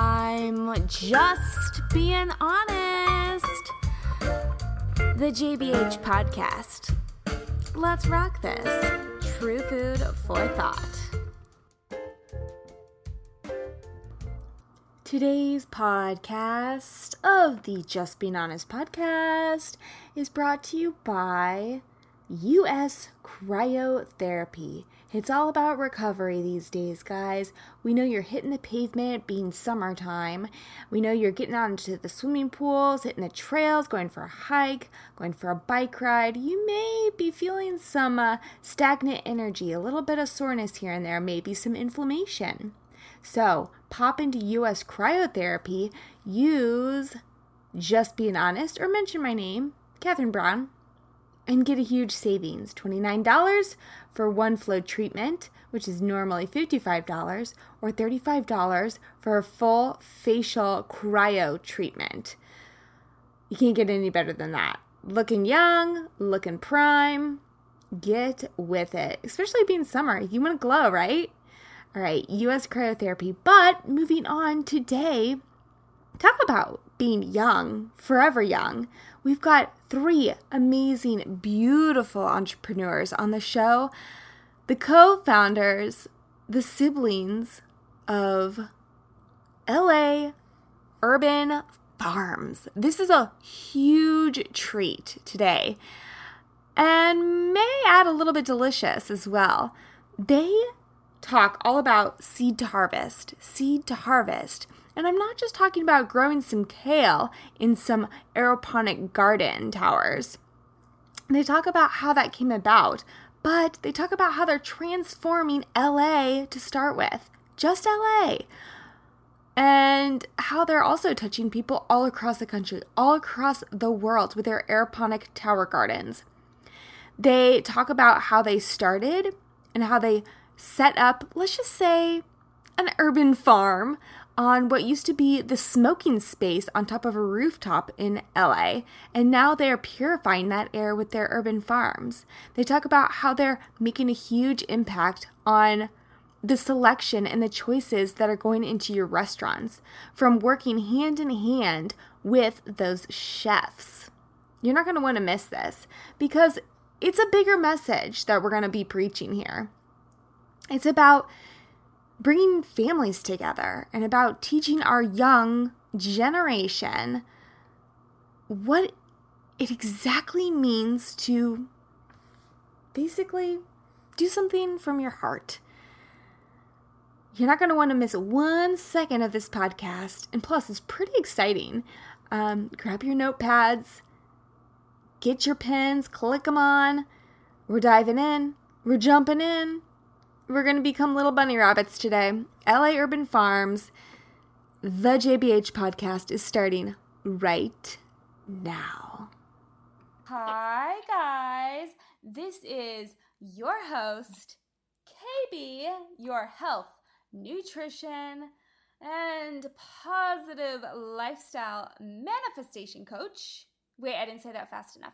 I'm just being honest. The JBH podcast. Let's rock this. True food for thought. Today's podcast of the Just Being Honest podcast is brought to you by US Cryotherapy. It's all about recovery these days, guys. We know you're hitting the pavement being summertime. We know you're getting out into the swimming pools, hitting the trails, going for a hike, going for a bike ride. You may be feeling some uh, stagnant energy, a little bit of soreness here and there, maybe some inflammation. So, pop into US Cryotherapy, use Just Being Honest, or mention my name, Catherine Brown and get a huge savings $29 for one flow treatment, which is normally $55, or $35 for a full facial cryo treatment. You can't get any better than that. Looking young, looking prime, get with it. Especially being summer, you want to glow, right? All right, US cryotherapy. But moving on today, talk about being young, forever young. We've got three amazing, beautiful entrepreneurs on the show. The co founders, the siblings of LA Urban Farms. This is a huge treat today and may add a little bit delicious as well. They talk all about seed to harvest, seed to harvest. And I'm not just talking about growing some kale in some aeroponic garden towers. They talk about how that came about, but they talk about how they're transforming LA to start with, just LA. And how they're also touching people all across the country, all across the world with their aeroponic tower gardens. They talk about how they started and how they set up, let's just say, an urban farm on what used to be the smoking space on top of a rooftop in LA, and now they are purifying that air with their urban farms. They talk about how they're making a huge impact on the selection and the choices that are going into your restaurants from working hand in hand with those chefs. You're not going to want to miss this because it's a bigger message that we're going to be preaching here. It's about bringing families together and about teaching our young generation what it exactly means to basically do something from your heart. You're not going to want to miss one second of this podcast. And plus, it's pretty exciting. Um, grab your notepads, get your pens, click them on. We're diving in, we're jumping in. We're going to become little bunny rabbits today. LA Urban Farms, the JBH podcast is starting right now. Hi, guys. This is your host, KB, your health, nutrition, and positive lifestyle manifestation coach. Wait, I didn't say that fast enough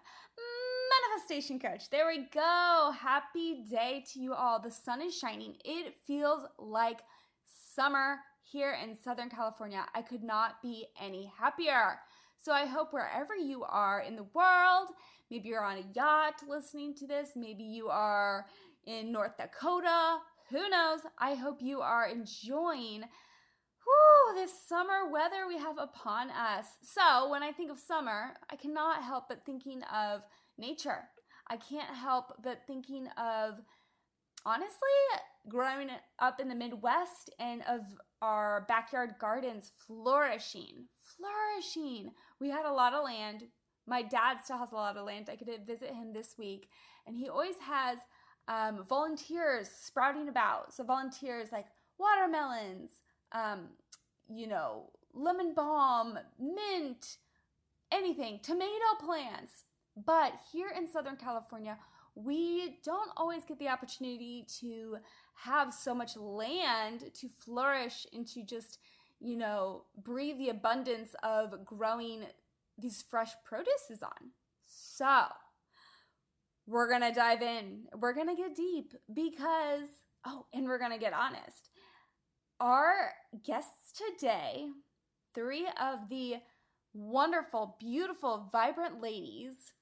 manifestation coach. There we go. Happy day to you all. The sun is shining. It feels like summer here in Southern California. I could not be any happier. So I hope wherever you are in the world, maybe you're on a yacht listening to this, maybe you are in North Dakota, who knows? I hope you are enjoying whew, this summer weather we have upon us. So, when I think of summer, I cannot help but thinking of nature. I can't help but thinking of honestly growing up in the Midwest and of our backyard gardens flourishing. Flourishing. We had a lot of land. My dad still has a lot of land. I could visit him this week, and he always has um, volunteers sprouting about. So, volunteers like watermelons, um, you know, lemon balm, mint, anything, tomato plants, but here in Southern California, we don't always get the opportunity to have so much land to flourish and to just, you know, breathe the abundance of growing these fresh produces on. So, we're going to dive in. We're going to get deep because, oh, and we're going to get honest. Our guests today, three of the wonderful, beautiful, vibrant ladies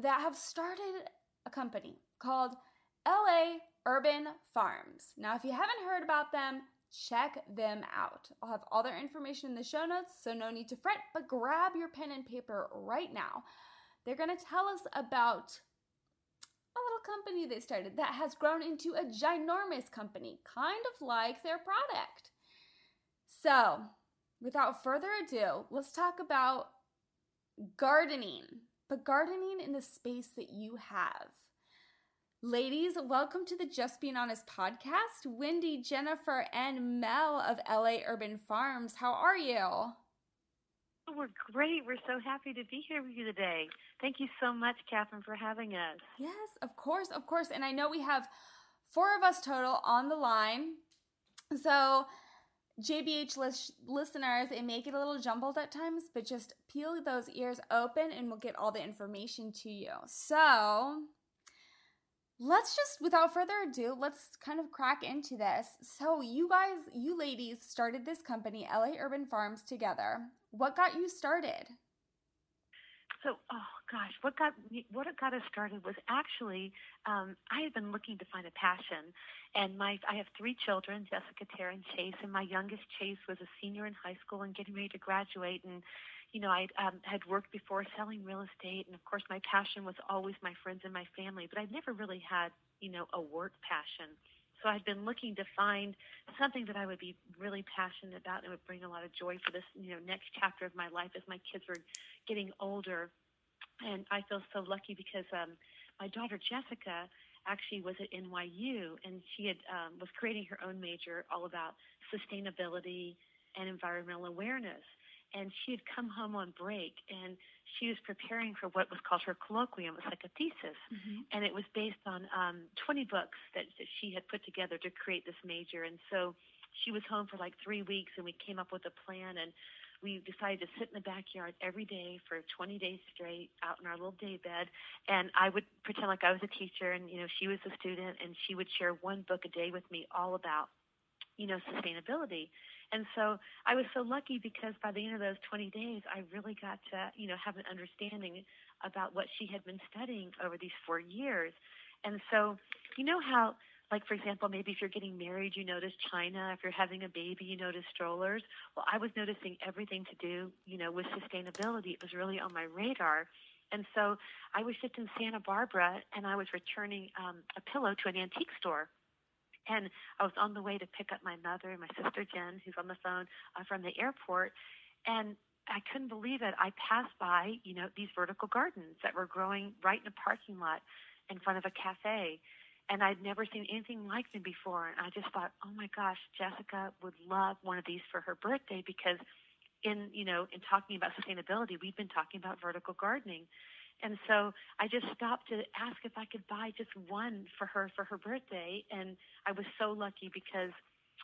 that have started a company called LA Urban Farms. Now, if you haven't heard about them, check them out. I'll have all their information in the show notes, so no need to fret, but grab your pen and paper right now. They're going to tell us about company they started that has grown into a ginormous company, kind of like their product. So, without further ado, let's talk about gardening, but gardening in the space that you have. Ladies, welcome to the Just Being Honest podcast. Wendy, Jennifer, and Mel of LA Urban Farms. How are you? Oh, we're great. We're so happy to be here with you today. Thank you so much, Catherine, for having us. Yes, of course, of course. And I know we have four of us total on the line. So, JBH lis- listeners, it may get a little jumbled at times, but just peel those ears open and we'll get all the information to you. So, let's just without further ado let's kind of crack into this so you guys you ladies started this company la urban farms together what got you started so oh gosh what got me what got us started was actually um, i had been looking to find a passion and my i have three children jessica tara and chase and my youngest chase was a senior in high school and getting ready to graduate and you know, I um, had worked before selling real estate, and of course, my passion was always my friends and my family. But I'd never really had, you know, a work passion. So I'd been looking to find something that I would be really passionate about and would bring a lot of joy for this, you know, next chapter of my life as my kids were getting older. And I feel so lucky because um, my daughter Jessica actually was at NYU, and she had um, was creating her own major all about sustainability and environmental awareness and she had come home on break and she was preparing for what was called her colloquium. It was like a thesis, mm-hmm. and it was based on um, 20 books that, that she had put together to create this major. And so she was home for like three weeks, and we came up with a plan and we decided to sit in the backyard every day for 20 days straight out in our little day bed and i would pretend like i was a teacher and you know she was a student and she would share one book a day with me all about you know sustainability and so I was so lucky because by the end of those 20 days, I really got to, you know, have an understanding about what she had been studying over these four years. And so, you know how, like, for example, maybe if you're getting married, you notice china. If you're having a baby, you notice strollers. Well, I was noticing everything to do, you know, with sustainability. It was really on my radar. And so I was just in Santa Barbara and I was returning um, a pillow to an antique store. And I was on the way to pick up my mother and my sister Jen, who's on the phone uh, from the airport, and I couldn't believe it. I passed by, you know, these vertical gardens that were growing right in a parking lot in front of a cafe. And I'd never seen anything like them before. And I just thought, oh my gosh, Jessica would love one of these for her birthday because in, you know, in talking about sustainability, we've been talking about vertical gardening. And so I just stopped to ask if I could buy just one for her for her birthday. And I was so lucky because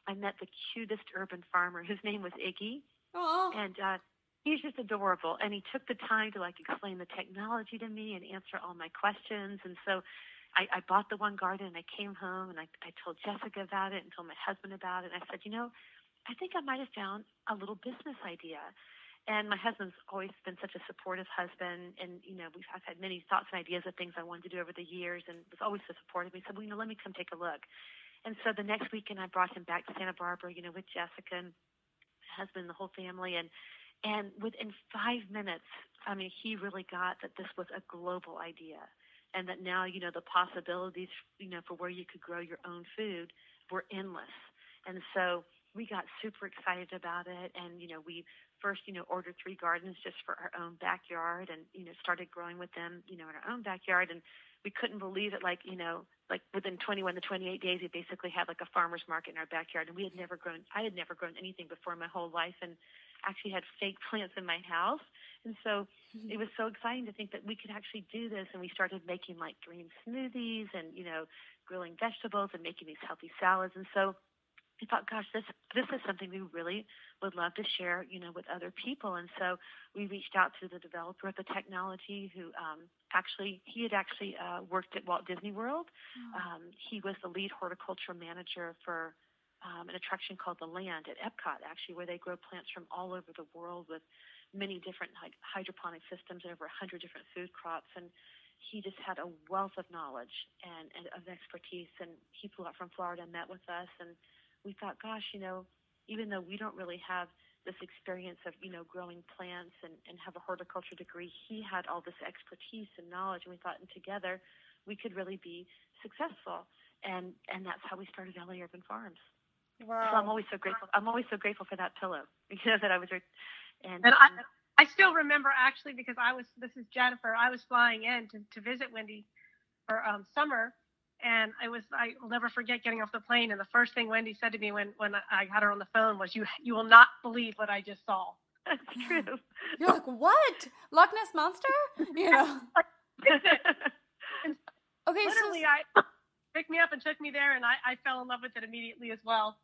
I met the cutest urban farmer. His name was Iggy. Aww. And uh, he's just adorable. And he took the time to like explain the technology to me and answer all my questions. And so I, I bought the one garden and I came home and I, I told Jessica about it and told my husband about it. And I said, you know, I think I might have found a little business idea. And my husband's always been such a supportive husband, and you know we've I've had many thoughts and ideas of things I wanted to do over the years, and was always so supportive. He said, "Well, you know, let me come take a look." And so the next weekend, I brought him back to Santa Barbara, you know, with Jessica and my husband, and the whole family, and and within five minutes, I mean, he really got that this was a global idea, and that now you know the possibilities, you know, for where you could grow your own food were endless. And so we got super excited about it and you know we first you know ordered three gardens just for our own backyard and you know started growing with them you know in our own backyard. And we couldn't believe it like you know like within 21 to 28 days we basically had like a farmers market in our backyard. And we had never grown i had never grown anything before in my whole life and actually had fake plants in my house. And so mm-hmm. it was so exciting to think that we could actually do this. And we started making like green smoothies and you know grilling vegetables and making these healthy salads. And so we thought, gosh, this this is something we really would love to share, you know, with other people. And so we reached out to the developer of the technology, who um, actually he had actually uh, worked at Walt Disney World. Oh. Um, he was the lead horticulture manager for um, an attraction called the Land at Epcot, actually, where they grow plants from all over the world with many different hydroponic systems and over 100 different food crops. And he just had a wealth of knowledge and, and of expertise. And he flew out from Florida and met with us. And we thought, gosh, you know, even though we don't really have this experience of, you know, growing plants and, and have a horticulture degree, he had all this expertise and knowledge. And we thought, and together we could really be successful. And, and that's how we started LA Urban Farms. Wow. So I'm always so grateful. I'm always so grateful for that pillow. You know that I was, and, and I, I still remember actually because I was. This is Jennifer. I was flying in to, to visit Wendy for um, summer, and I was. I will never forget getting off the plane, and the first thing Wendy said to me when when I had her on the phone was, "You you will not believe what I just saw." That's mm. true. You're like, what? Loch Ness monster? You know. okay, literally, so... I picked me up and took me there, and I, I fell in love with it immediately as well.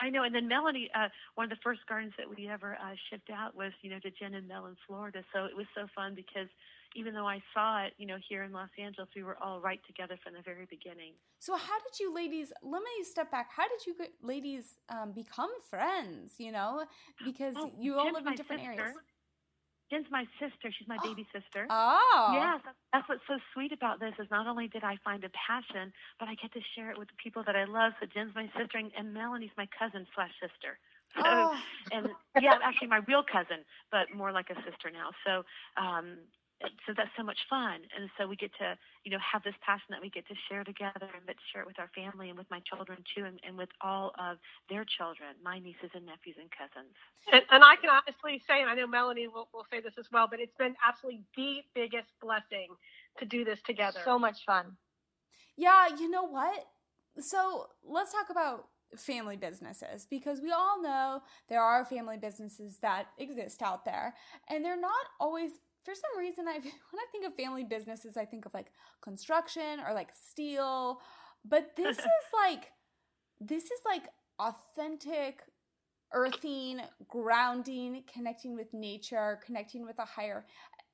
I know. And then Melanie, uh, one of the first gardens that we ever uh, shipped out was, you know, to Jen and Mel in Florida. So it was so fun because even though I saw it, you know, here in Los Angeles, we were all right together from the very beginning. So how did you ladies? Let me step back. How did you ladies um, become friends? You know, because oh, you all live in different sister. areas. Jen's my sister. She's my baby sister. Oh. Yes, that's what's so sweet about this is not only did I find a passion, but I get to share it with the people that I love. So Jen's my sister, and, and Melanie's my cousin slash sister. So, oh. and yeah, actually my real cousin, but more like a sister now. So, um, so that's so much fun. And so we get to, you know, have this passion that we get to share together and get to share it with our family and with my children too, and, and with all of their children, my nieces and nephews and cousins. And, and I can honestly say, and I know Melanie will, will say this as well, but it's been absolutely the biggest blessing to do this together. So much fun. Yeah, you know what? So let's talk about family businesses because we all know there are family businesses that exist out there and they're not always for some reason I when I think of family businesses I think of like construction or like steel. But this is like this is like authentic earthing grounding connecting with nature connecting with a higher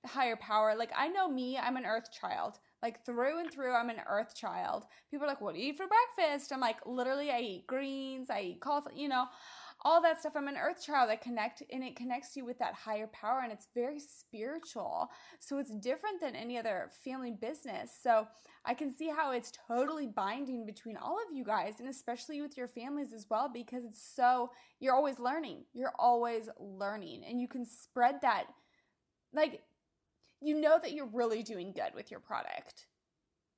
higher power. Like I know me I'm an earth child. Like through and through I'm an earth child. People are like what do you eat for breakfast? I'm like literally I eat greens I eat coffee you know all that stuff. I'm an earth child that connect and it connects you with that higher power and it's very spiritual. So it's different than any other family business. So I can see how it's totally binding between all of you guys and especially with your families as well because it's so you're always learning. You're always learning and you can spread that like you know that you're really doing good with your product.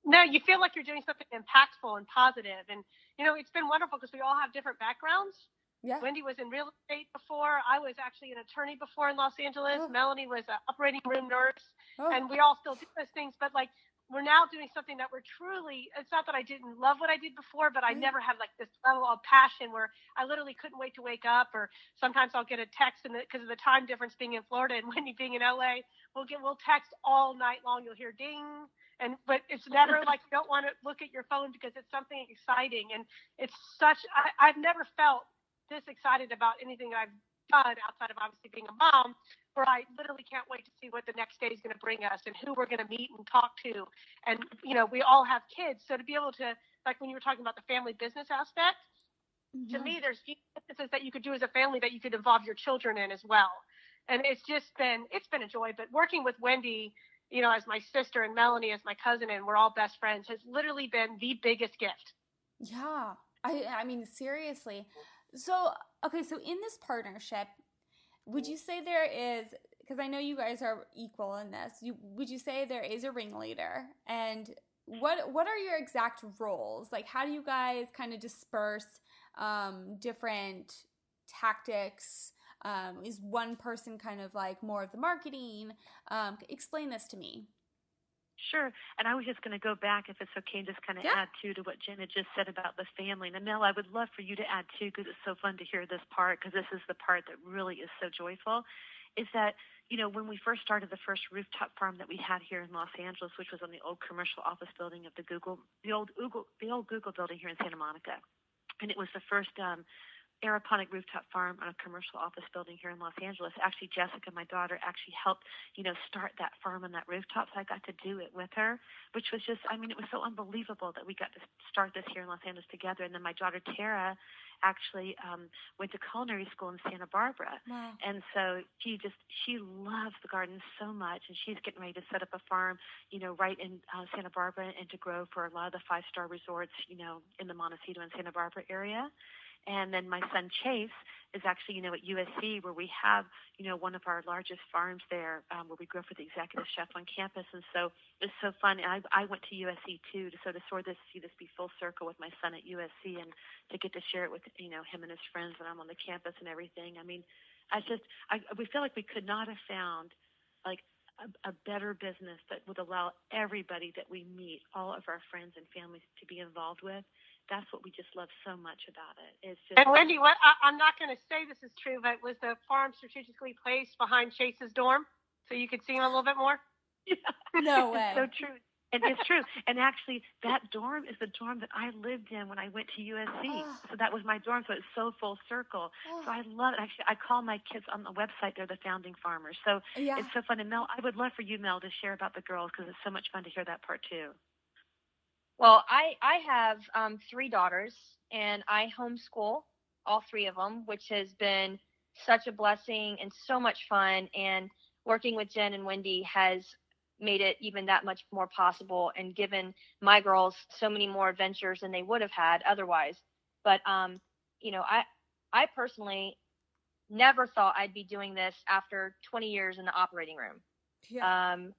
No, you feel like you're doing something impactful and positive and you know, it's been wonderful because we all have different backgrounds yeah. Wendy was in real estate before. I was actually an attorney before in Los Angeles. Oh. Melanie was an operating room nurse. Oh. And we all still do those things. But like, we're now doing something that we're truly, it's not that I didn't love what I did before, but I mm. never had like this level of passion where I literally couldn't wait to wake up. Or sometimes I'll get a text and because of the time difference being in Florida and Wendy being in LA, we'll get, we'll text all night long. You'll hear ding. And, but it's never like you don't want to look at your phone because it's something exciting. And it's such, I, I've never felt this excited about anything I've done outside of obviously being a mom, where I literally can't wait to see what the next day is going to bring us and who we're going to meet and talk to. And, you know, we all have kids. So to be able to, like when you were talking about the family business aspect, mm-hmm. to me, there's businesses that you could do as a family that you could involve your children in as well. And it's just been, it's been a joy. But working with Wendy, you know, as my sister and Melanie as my cousin, and we're all best friends, has literally been the biggest gift. Yeah. I, I mean, seriously. So, okay, so in this partnership, would you say there is because I know you guys are equal in this. You would you say there is a ringleader and what what are your exact roles? Like how do you guys kind of disperse um, different tactics? Um, is one person kind of like more of the marketing? Um, explain this to me. Sure. And I was just going to go back, if it's okay, and just kind of yeah. add to to what Jen had just said about the family. And Mel, I would love for you to add too, because it's so fun to hear this part, because this is the part that really is so joyful. Is that you know when we first started the first rooftop farm that we had here in Los Angeles, which was on the old commercial office building of the Google, the old Google, the old Google building here in Santa Monica, and it was the first um, aeroponic rooftop farm on a commercial office building here in Los Angeles. Actually, Jessica, my daughter, actually helped, you know, start that farm on that rooftop. So I got to do it with her, which was just, I mean, it was so unbelievable that we got to start this here in Los Angeles together. And then my daughter Tara actually um, went to culinary school in Santa Barbara, wow. and so she just she loves the garden so much, and she's getting ready to set up a farm, you know, right in uh, Santa Barbara, and to grow for a lot of the five star resorts, you know, in the Montecito and Santa Barbara area. And then my son Chase is actually, you know, at USC where we have, you know, one of our largest farms there um, where we grow for the executive chef on campus. And so it's so fun. And I, I went to USC too, to, so to sort of see this be full circle with my son at USC and to get to share it with, you know, him and his friends when I'm on the campus and everything. I mean, I just, I, we feel like we could not have found like a, a better business that would allow everybody that we meet, all of our friends and families to be involved with that's what we just love so much about it. It's just and Wendy, what I, am not going to say this is true, but was the farm strategically placed behind Chase's dorm so you could see him a little bit more? Yeah. No way. so true. And it's true. And actually, that dorm is the dorm that I lived in when I went to USC. Oh. So that was my dorm. So it's so full circle. Oh. So I love it. Actually, I call my kids on the website. They're the founding farmers. So yeah. it's so fun. And Mel, I would love for you, Mel, to share about the girls because it's so much fun to hear that part too. Well, I I have um, three daughters, and I homeschool all three of them, which has been such a blessing and so much fun. And working with Jen and Wendy has made it even that much more possible and given my girls so many more adventures than they would have had otherwise. But um, you know, I I personally never thought I'd be doing this after 20 years in the operating room. Yeah. Um,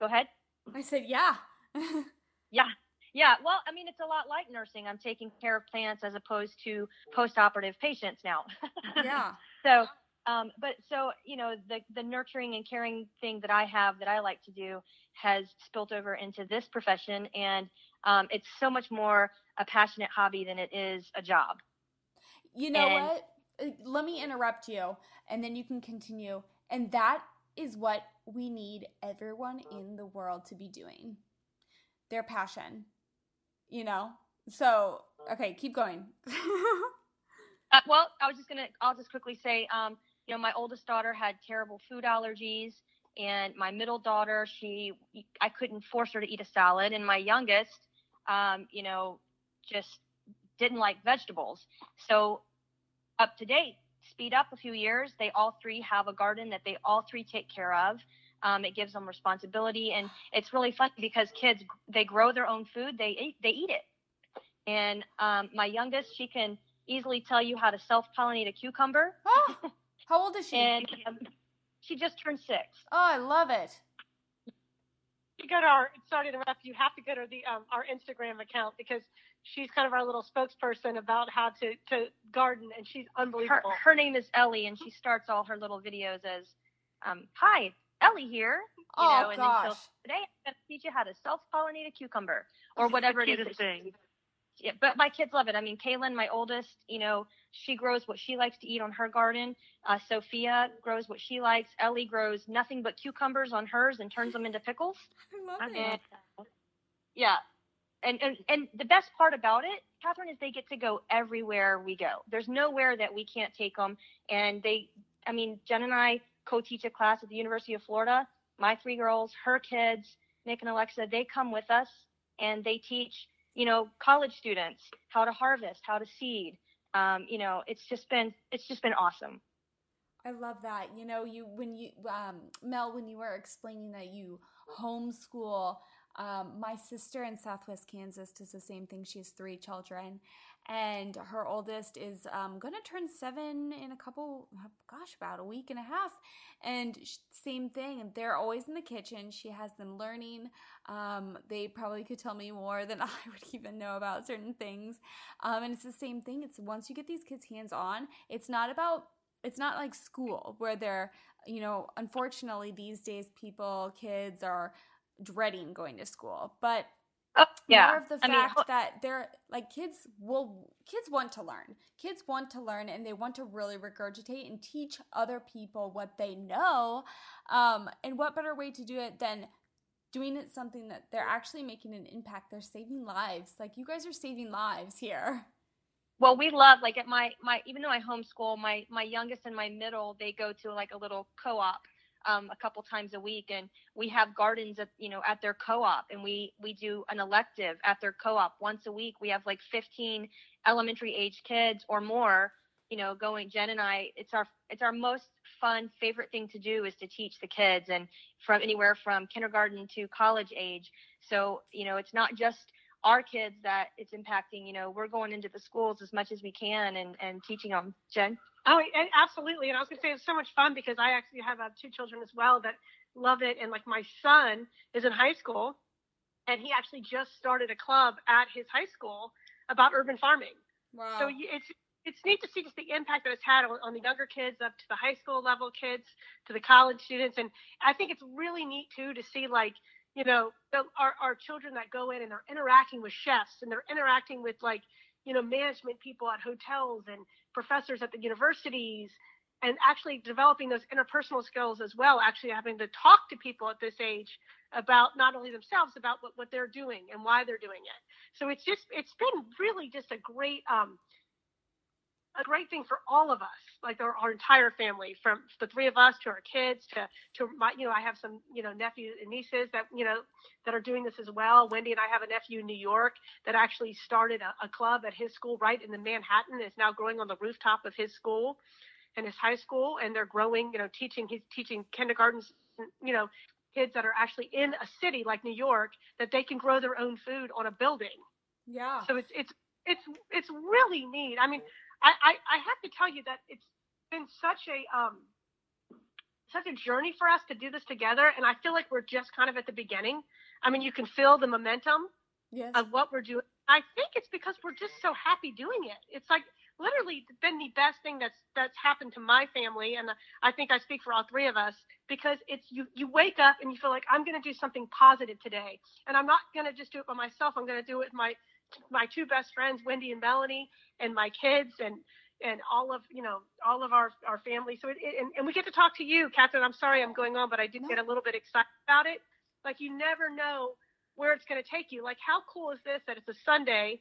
go ahead. I said, yeah. Yeah. Yeah. Well, I mean, it's a lot like nursing. I'm taking care of plants as opposed to post-operative patients now. yeah. So, um, but so you know, the the nurturing and caring thing that I have that I like to do has spilt over into this profession, and um, it's so much more a passionate hobby than it is a job. You know and, what? Uh, let me interrupt you, and then you can continue. And that is what we need everyone in the world to be doing their passion, you know? So, okay, keep going. uh, well, I was just to, I'll just quickly say, um, you know, my oldest daughter had terrible food allergies and my middle daughter, she, I couldn't force her to eat a salad. And my youngest, um, you know, just didn't like vegetables. So up to date, speed up a few years. They all three have a garden that they all three take care of. Um, it gives them responsibility, and it's really fun because kids they grow their own food. They eat, they eat it. And um, my youngest, she can easily tell you how to self pollinate a cucumber. Oh, how old is she? and um, she just turned six. Oh, I love it. You go to our sorry to interrupt. You have to go to the um, our Instagram account because she's kind of our little spokesperson about how to to garden, and she's unbelievable. Her, her name is Ellie, and she starts all her little videos as, um, "Hi, Ellie here. You oh know, and gosh. Then today I'm going to teach you how to self-pollinate a cucumber or whatever it is. Thing. Yeah, but my kids love it. I mean, Kaylin, my oldest, you know, she grows what she likes to eat on her garden. Uh, Sophia grows what she likes. Ellie grows nothing but cucumbers on hers and turns them into pickles. I love and, it. Yeah. And, and and the best part about it, Catherine, is they get to go everywhere we go. There's nowhere that we can't take them. And they, I mean, Jen and I co-teach a class at the University of Florida. My three girls, her kids, Nick and Alexa, they come with us and they teach, you know, college students how to harvest, how to seed. Um, you know, it's just been it's just been awesome. I love that. You know, you when you um, Mel, when you were explaining that you homeschool um, my sister in Southwest Kansas does the same thing. She has three children, and her oldest is um, going to turn seven in a couple, gosh, about a week and a half. And same thing, they're always in the kitchen. She has them learning. Um, they probably could tell me more than I would even know about certain things. Um, and it's the same thing. It's once you get these kids hands on, it's not about it's not like school where they're you know unfortunately these days people kids are dreading going to school, but oh, yeah. more of the I fact mean, that they're like kids will kids want to learn. Kids want to learn and they want to really regurgitate and teach other people what they know. Um, and what better way to do it than doing it something that they're actually making an impact. They're saving lives. Like you guys are saving lives here. well, we love like at my my even though I homeschool, my my youngest and my middle they go to like a little co-op um, a couple times a week, and we have gardens at you know at their co-op, and we we do an elective at their co-op once a week. We have like 15 elementary age kids or more, you know, going. Jen and I, it's our it's our most fun favorite thing to do is to teach the kids, and from anywhere from kindergarten to college age. So you know, it's not just our kids that it's impacting. You know, we're going into the schools as much as we can and and teaching them. Jen. Oh, absolutely. And I was going to say it's so much fun because I actually have uh, two children as well that love it. And like my son is in high school, and he actually just started a club at his high school about urban farming. Wow. So it's it's neat to see just the impact that it's had on, on the younger kids up to the high school level kids to the college students. And I think it's really neat too to see like you know, the, our, our children that go in and they're interacting with chefs and they're interacting with like, you know, management people at hotels and professors at the universities and actually developing those interpersonal skills as well, actually having to talk to people at this age about not only themselves, about what, what they're doing and why they're doing it. So it's just, it's been really just a great, um, a great thing for all of us, like our, our, entire family, from the three of us to our kids to to my, you know, I have some, you know, nephews and nieces that you know that are doing this as well. Wendy and I have a nephew in New York that actually started a, a club at his school right in the Manhattan. is now growing on the rooftop of his school and his high school, and they're growing. You know, teaching he's teaching kindergartens, you know, kids that are actually in a city like New York that they can grow their own food on a building. Yeah. So it's it's it's it's really neat. I mean, I, I, I have to tell you that it's been such a um, such a journey for us to do this together, and I feel like we're just kind of at the beginning. I mean, you can feel the momentum yes. of what we're doing. I think it's because we're just so happy doing it. It's like literally been the best thing that's that's happened to my family, and I think I speak for all three of us because it's you you wake up and you feel like I'm going to do something positive today, and I'm not going to just do it by myself. I'm going to do it with my my two best friends, Wendy and Melanie, and my kids, and and all of you know all of our our family. So it, it and, and we get to talk to you, Catherine. I'm sorry I'm going on, but I did no. get a little bit excited about it. Like you never know where it's going to take you. Like how cool is this that it's a Sunday,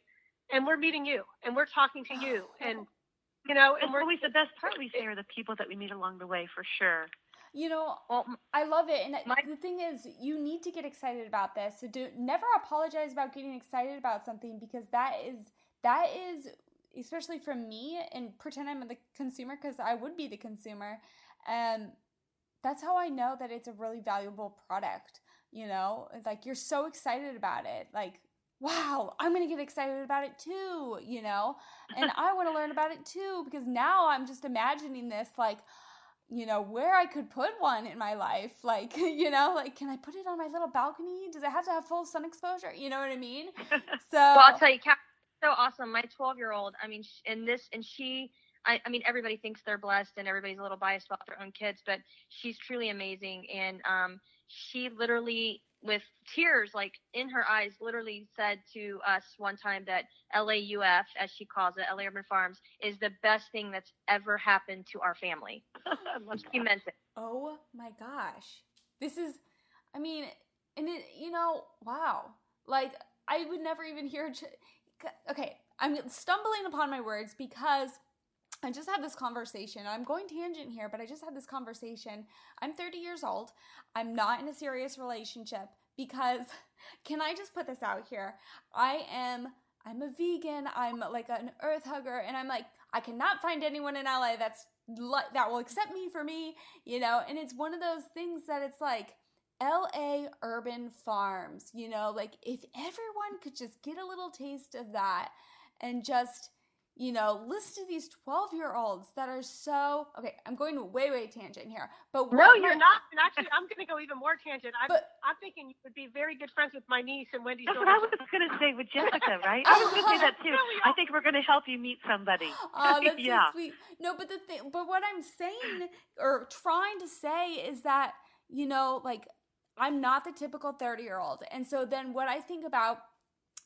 and we're meeting you, and we're talking to you, and you know, and we're always the best part we say are the people that we meet along the way for sure. You know, well, I love it, and my, the thing is, you need to get excited about this. So do never apologize about getting excited about something because that is that is especially from me and pretend I'm the consumer because I would be the consumer. And that's how I know that it's a really valuable product. You know, it's like you're so excited about it. Like, wow, I'm going to get excited about it too, you know? And I want to learn about it too because now I'm just imagining this like, you know, where I could put one in my life. Like, you know, like, can I put it on my little balcony? Does it have to have full sun exposure? You know what I mean? So, well, I'll tell you, so awesome. My 12 year old, I mean, in this, and she, I, I, mean, everybody thinks they're blessed and everybody's a little biased about their own kids, but she's truly amazing. And um, she literally, with tears like in her eyes, literally said to us one time that LAUF, as she calls it, LA Urban Farms, is the best thing that's ever happened to our family. she meant it. Oh my gosh. This is, I mean, and it, you know, wow. Like, I would never even hear okay, I'm stumbling upon my words because I just had this conversation. I'm going tangent here, but I just had this conversation. I'm 30 years old. I'm not in a serious relationship because can I just put this out here? I am I'm a vegan. I'm like an earth hugger and I'm like I cannot find anyone in LA that's that will accept me for me, you know, and it's one of those things that it's like LA urban farms, you know, like if everyone could just get a little taste of that and just, you know, listen to these 12 year olds that are so okay. I'm going way, way tangent here, but no, you're not. And actually, I'm going to go even more tangent. I'm, but, I'm thinking you would be very good friends with my niece and Wendy. That's what I was going to say with Jessica, right? Oh, I was going to say that too. I think we're going to help you meet somebody. Oh, that's yeah. so sweet. No, but the thing, but what I'm saying or trying to say is that you know, like I'm not the typical 30 year old. And so then what I think about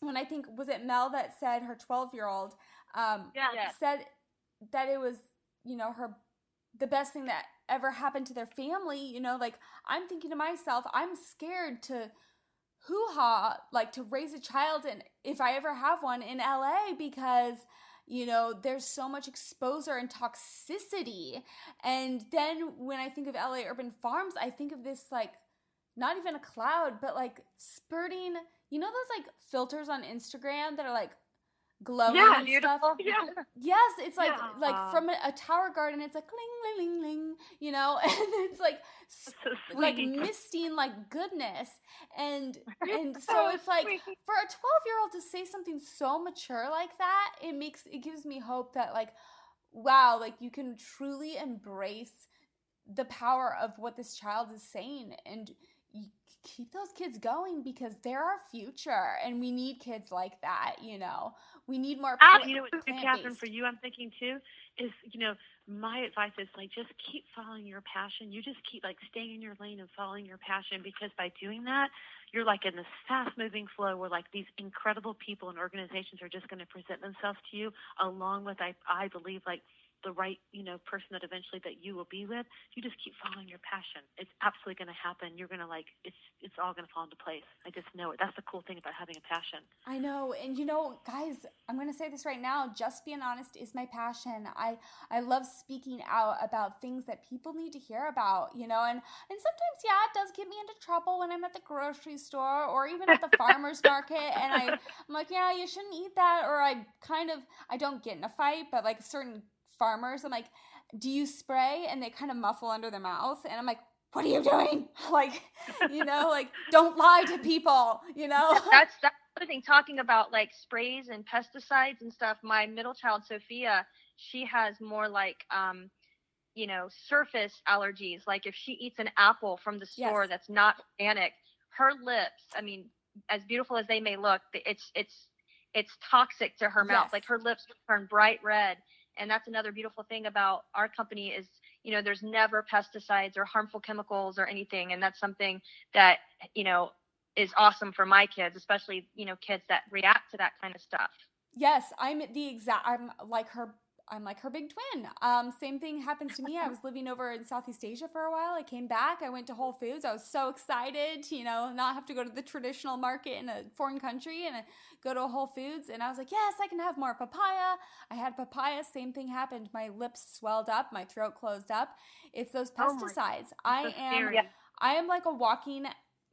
when I think, was it Mel that said her 12 year old um, yeah. said that it was, you know, her, the best thing that ever happened to their family, you know, like I'm thinking to myself, I'm scared to hoo ha, like to raise a child and if I ever have one in LA because, you know there's so much exposure and toxicity and then when i think of la urban farms i think of this like not even a cloud but like spurting you know those like filters on instagram that are like glowing yeah, and beautiful. stuff. Yeah. Yes, it's like Yeah. like from a, a tower garden. It's like ling ling ling ling, you know, and it's like so like sweet. misting like goodness, and and so So it's like sweet. for a twelve year old to say something so mature like that, it makes it gives me hope that like wow, like you can truly embrace the power of what this child is saying and keep those kids going because they're our future and we need kids like that you know we need more plant- you know what. Catherine, for you, I'm thinking too, is you know, my advice is like just keep following your passion. You just keep like staying in your lane and following your passion because by doing that, you're like in this fast moving flow where like these incredible people and organizations are just going to present themselves to you along with I I believe like the right you know person that eventually that you will be with you just keep following your passion it's absolutely going to happen you're going to like it's it's all going to fall into place i just know it that's the cool thing about having a passion I know, and you know, guys, I'm gonna say this right now. Just being honest is my passion. I I love speaking out about things that people need to hear about. You know, and and sometimes, yeah, it does get me into trouble when I'm at the grocery store or even at the farmers market, and I I'm like, yeah, you shouldn't eat that, or I kind of I don't get in a fight, but like certain farmers, I'm like, do you spray? And they kind of muffle under their mouth, and I'm like. What are you doing? Like, you know, like don't lie to people, you know? that's that's the other thing talking about like sprays and pesticides and stuff my middle child sophia she has more like um you know surface allergies like if she eats an apple from the store Yes. that's not organic her lips i mean as beautiful as they may look it's it's it's toxic to her mouth Yes. like her lips turn bright red and that's another beautiful thing about our company is you know there's never pesticides or harmful chemicals or anything and that's something that you know is awesome for my kids, especially you know kids that react to that kind of stuff. Yes, I'm the exact. I'm like her. I'm like her big twin. Um, same thing happens to me. I was living over in Southeast Asia for a while. I came back. I went to Whole Foods. I was so excited to, you know, not have to go to the traditional market in a foreign country and uh, go to a Whole Foods. And I was like, yes, I can have more papaya. I had papaya. Same thing happened. My lips swelled up. My throat closed up. It's those Oh pesticides. I am. scary. I am like a walking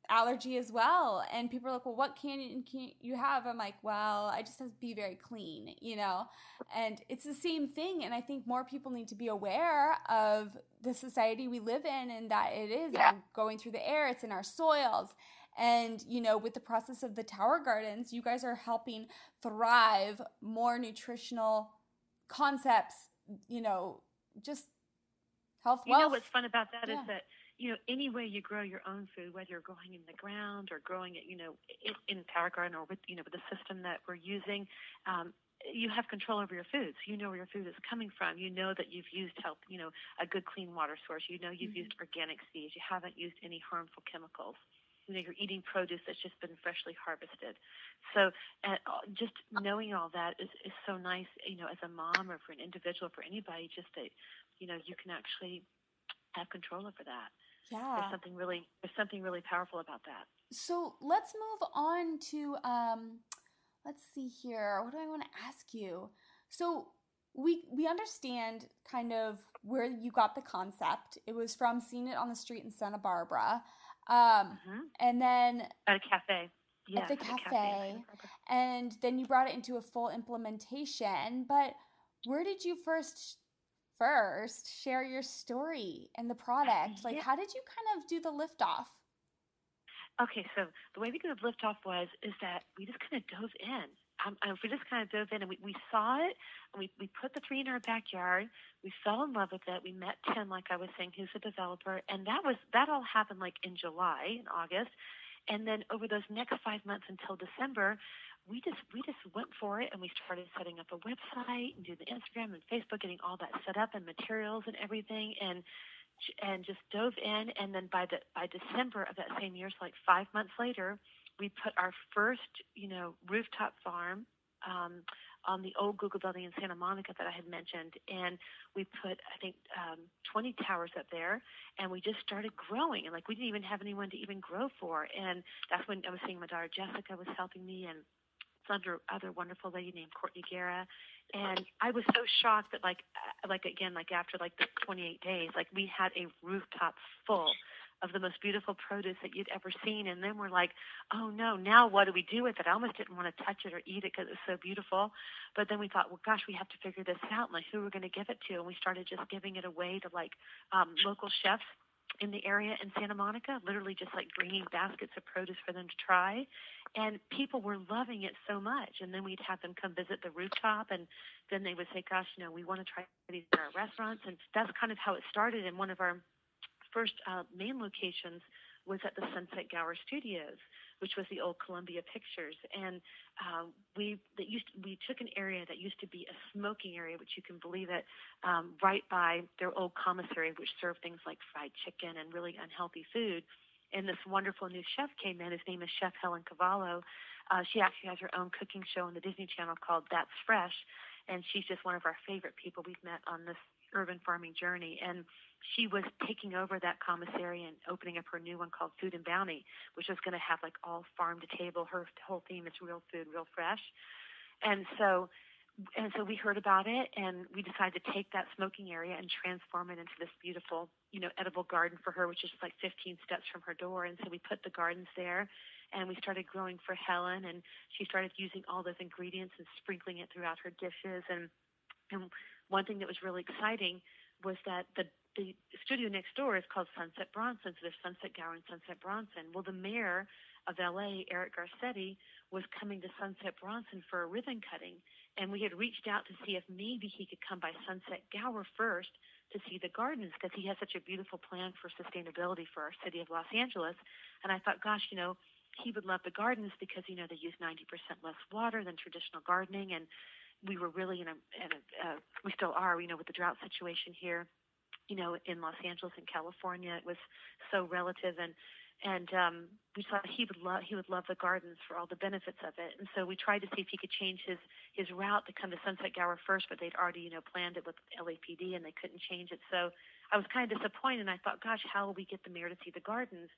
allergy as well. And people are like, well, what can you, can you have? I'm like, well, I just have to be very clean, you know? And it's the same thing. And I think more people need to be aware of the society we live in and that it is Yeah. going through the air, it's in our soils. And, you know, with the process of the tower gardens, you guys are helping thrive more nutritional concepts, you know, just health, You know what's fun about that is Yeah. that you know any way you grow your own food, whether you're growing in the ground or growing it, you know, in, in Tower Garden or with you know with the system that we're using, um, you have control over your foods. You know where your food is coming from. You know that you've used help, you know, a good clean water source. You know you've Mhm. used organic seeds. You haven't used any harmful chemicals. You know you're eating produce that's just been freshly harvested. So uh, just knowing all that is is so nice. You know, as a mom or for an individual, for anybody, just that you know you can actually have control over that. Yeah. There's something really there's something really powerful about that. So let's move on to um let's see here. What do I want to ask you? So we we understand kind of where you got the concept. It was from seeing it on the street in Santa Barbara. Um hmm and then At a cafe. Yeah, the at a in cafe. And then you brought it into a full implementation, but where did you first first share your story and the product? Like Yeah. how did you kind of do the liftoff? Okay, so the way we could have liftoff was is that we just kind of dove in. Um, we just kind of dove in and we, we saw it and we, we put the tree in our backyard. We fell in love with it. We met Tim, like I was saying, who's a developer, and that was that all happened like in July and August, and then over those next five months until December, we just we just went for it and we started setting up a website and doing the Instagram and Facebook, getting all that set up and materials and everything, and and just dove in. And then by the by December of that same year, so like five months later, we put our first you know rooftop farm. Um, on the old Google building in Santa Monica that I had mentioned, and we put I think um, 20 towers up there, and we just started growing, and like we didn't even have anyone to even grow for, and that's when I was seeing my daughter Jessica was helping me, and other other wonderful lady named Courtney Guerra, and I was so shocked that like uh, like again like after like the 28 days like we had a rooftop full of the most beautiful produce that you'd ever seen and then we're like oh no now what do we do with it I almost didn't want to touch it or eat it because it was so beautiful but then we thought well gosh we have to figure this out like who we're going to give it to and we started just giving it away to like um local chefs in the area in Santa Monica, literally just like bringing baskets of produce for them to try. And people were loving it so much. And then we'd have them come visit the rooftop, and then they would say, Gosh, you know, we want to try these in our restaurants. And that's kind of how it started. And one of our first uh, main locations was at the Sunset Gower Studios, which was the old Columbia Pictures, and uh, we that used to, we took an area that used to be a smoking area, which you can believe it, um, right by their old commissary, which served things like fried chicken and really unhealthy food. And this wonderful new chef came in. His name is Chef Helen Cavallo. Uh, she actually has her own cooking show on the Disney Channel called That's Fresh, and she's just one of our favorite people we've met on this urban farming journey. And she was taking over that commissary and opening up her new one called Food and Bounty, which was going to have like all farm to table. Her whole theme is real food, real fresh. And so, and so we heard about it, and we decided to take that smoking area and transform it into this beautiful, you know, edible garden for her, which is like 15 steps from her door. And so we put the gardens there, and we started growing for Helen, and she started using all those ingredients and sprinkling it throughout her dishes. And and one thing that was really exciting was that the the studio next door is called Sunset Bronson, so there's Sunset Gower and Sunset Bronson. Well, the mayor of LA, Eric Garcetti, was coming to Sunset Bronson for a ribbon cutting, and we had reached out to see if maybe he could come by Sunset Gower first to see the gardens because he has such a beautiful plan for sustainability for our city of Los Angeles. And I thought, gosh, you know, he would love the gardens because you know they use 90% less water than traditional gardening, and we were really in a, in a uh, we still are, you know, with the drought situation here you know, in Los Angeles and California. It was so relative and and um, we thought he would love he would love the gardens for all the benefits of it. And so we tried to see if he could change his his route to come to Sunset Gower first, but they'd already you know planned it with LAPD and they couldn't change it. So I was kind of disappointed. and I thought, gosh, how will we get the mayor to see the gardens?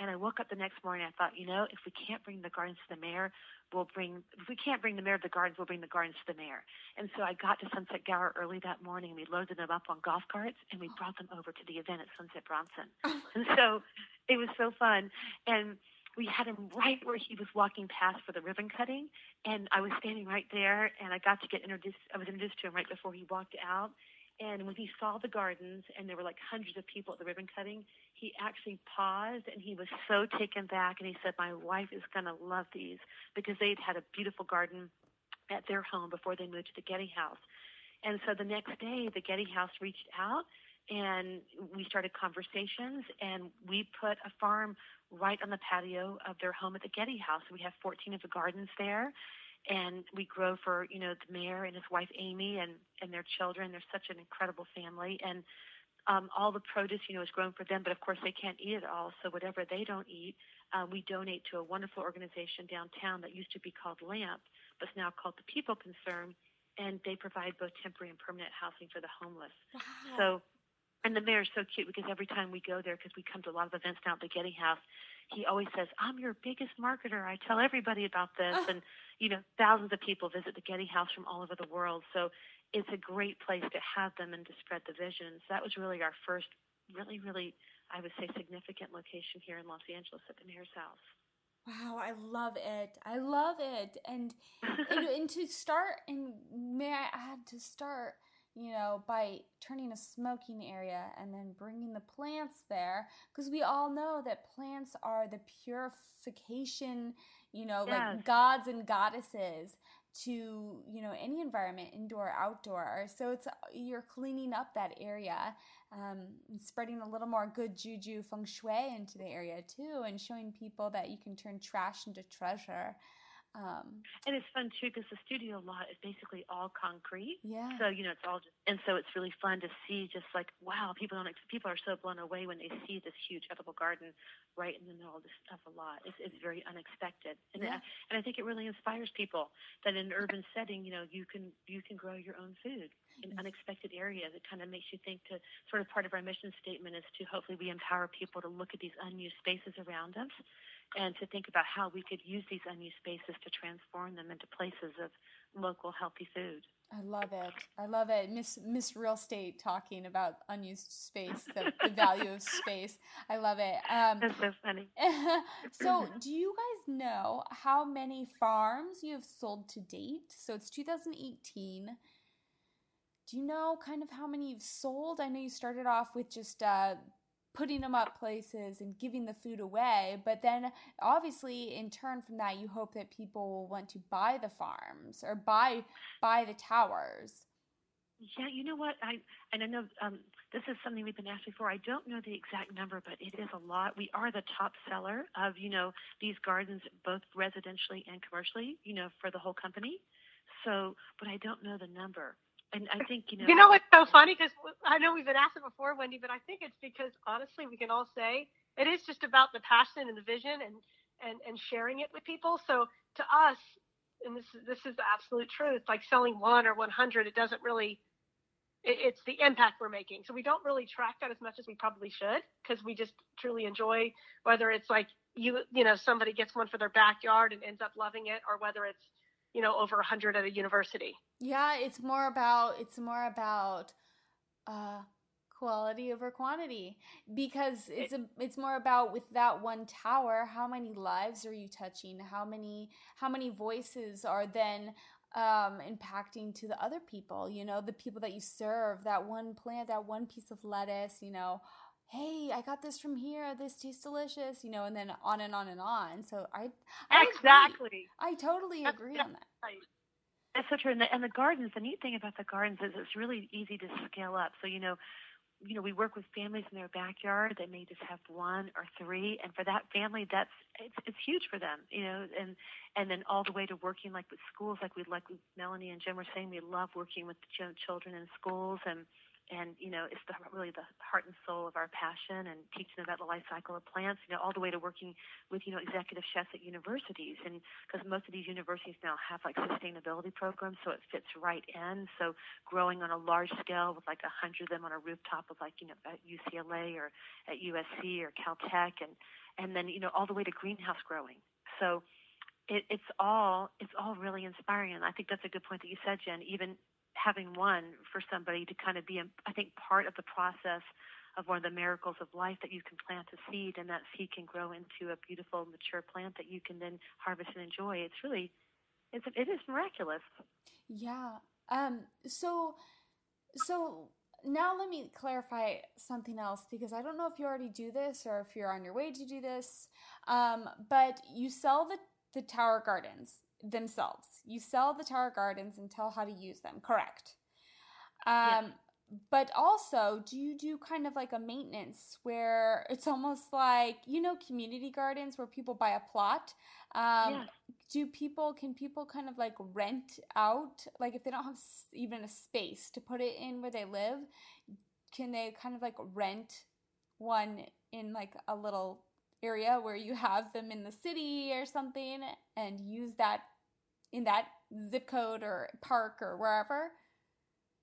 And I woke up the next morning. I thought, you know, if we can't bring the gardens to the mayor, we'll bring. If we can't bring the mayor to the gardens, we'll bring the gardens to the mayor. And so I got to Sunset Gower early that morning. and We loaded them up on golf carts and we brought them over to the event at Sunset Bronson. Oh. and so it was so fun. And we had him right where he was walking past for the ribbon cutting, and I was standing right there, and I got to get introduced. I was introduced to him right before he walked out, and when he saw the gardens, and there were like hundreds of people at the ribbon cutting, he actually paused and he was so taken back and he said, My wife is going to love these because they'd had a beautiful garden at their home before they moved to the Getty House. And so the next day, the Getty House reached out and we started conversations and we put a farm right on the patio of their home at the Getty House. We have 14 of the gardens there and we grow for, you know, the mayor and his wife Amy and, and their children. They're such an incredible family. And um, all the produce, you know, is grown for them, but of course they can't eat it all. So whatever they don't eat, uh, we donate to a wonderful organization downtown that used to be called LAMP, but it's now called the People Concern, and they provide both temporary and permanent housing for the homeless. Wow. So, and the mayor is so cute because every time we go there, because we come to a lot of events now at the Getty House, he always says, "I'm your biggest marketer. I tell everybody about this." and you know, thousands of people visit the Getty House from all over the world. So it's a great place to have them and to spread the vision. So that was really our first, really, really, I would say, significant location here in Los Angeles at the Mayor's House. Wow, I love it. I love it. And, and, and to start, and may I add to start, you know, by turning a smoking area and then bringing the plants there, because we all know that plants are the purification, you know, yes. like gods and goddesses to you know any environment indoor outdoor so it's you're cleaning up that area um, and spreading a little more good juju feng shui into the area too and showing people that you can turn trash into treasure um, and it's fun too because the studio lot is basically all concrete. Yeah. So you know it's all just, and so it's really fun to see just like wow, people don't people are so blown away when they see this huge edible garden right in the middle of this stuff a lot. It's it's very unexpected, and yeah. I, and I think it really inspires people that in an urban setting, you know, you can you can grow your own food in mm-hmm. unexpected areas. It kind of makes you think to sort of part of our mission statement is to hopefully we empower people to look at these unused spaces around us and to think about how we could use these unused spaces to transform them into places of local healthy food. I love it. I love it. Miss Miss Real Estate talking about unused space, the, the value of space. I love it. Um, That's so funny. so, do you guys know how many farms you have sold to date? So it's 2018. Do you know kind of how many you've sold? I know you started off with just uh, putting them up places and giving the food away. But then, obviously, in turn from that, you hope that people will want to buy the farms or buy buy the towers. Yeah, you know what? I and I know um, this is something we've been asked before. I don't know the exact number, but it is a lot. We are the top seller of you know these gardens, both residentially and commercially. You know, for the whole company. So, but I don't know the number and I think you know. You know what's so funny because I know we've been asked it before, Wendy, but I think it's because honestly, we can all say it is just about the passion and the vision and and and sharing it with people. So to us, and this is this is the absolute truth. Like selling one or 100, it doesn't really. It, it's the impact we're making. So we don't really track that as much as we probably should because we just truly enjoy whether it's like you you know somebody gets one for their backyard and ends up loving it, or whether it's you know over 100 at a university. Yeah it's more about it's more about uh quality over quantity because it's a, it's more about with that one tower how many lives are you touching? How many how many voices are then um, impacting to the other people? You know the people that you serve that one plant that one piece of lettuce you know hey, I got this from here. This tastes delicious, you know, and then on and on and on. So I, I exactly, agree. I totally agree on that. Right. That's so true. And the, and the gardens, the neat thing about the gardens is it's really easy to scale up. So you know, you know, we work with families in their backyard. They may just have one or three, and for that family, that's it's it's huge for them, you know. And and then all the way to working like with schools, like we like Melanie and Jim were saying, we love working with the children in schools and and you know it's the, really the heart and soul of our passion and teaching about the life cycle of plants you know all the way to working with you know executive chefs at universities. And because most of these universities now have like sustainability programs so it fits right in. So growing on a large scale with like a hundred of them on a rooftop of like you know at UCLA or at USC or Caltech and and then you know all the way to greenhouse growing. So it, it's all it's all really inspiring. And I think that's a good point that you said Jen even having one for somebody to kind of be, I think, part of the process of one of the miracles of life that you can plant a seed and that seed can grow into a beautiful mature plant that you can then harvest and enjoy. It's really, it's it is miraculous. Yeah. Um. So, so now let me clarify something else because I don't know if you already do this or if you're on your way to do this. Um. But you sell the the tower gardens themselves. You sell the tower gardens and tell how to use them, correct? Um, yeah. But also, do you do kind of like a maintenance where it's almost like you know community gardens where people buy a plot? Um, yeah. Do people can people kind of like rent out like if they don't have even a space to put it in where they live? Can they kind of like rent one in like a little area where you have them in the city or something and use that in that zip code or park or wherever.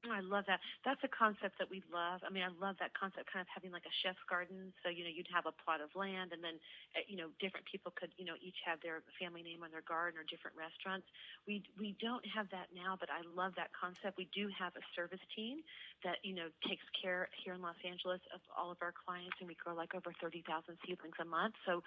Oh, I love that. That's a concept that we love. I mean, I love that concept, kind of having like a chef's garden. So you know, you'd have a plot of land, and then uh, you know, different people could you know each have their family name on their garden or different restaurants. We we don't have that now, but I love that concept. We do have a service team that you know takes care here in Los Angeles of all of our clients, and we grow like over thirty thousand seedlings a month. So,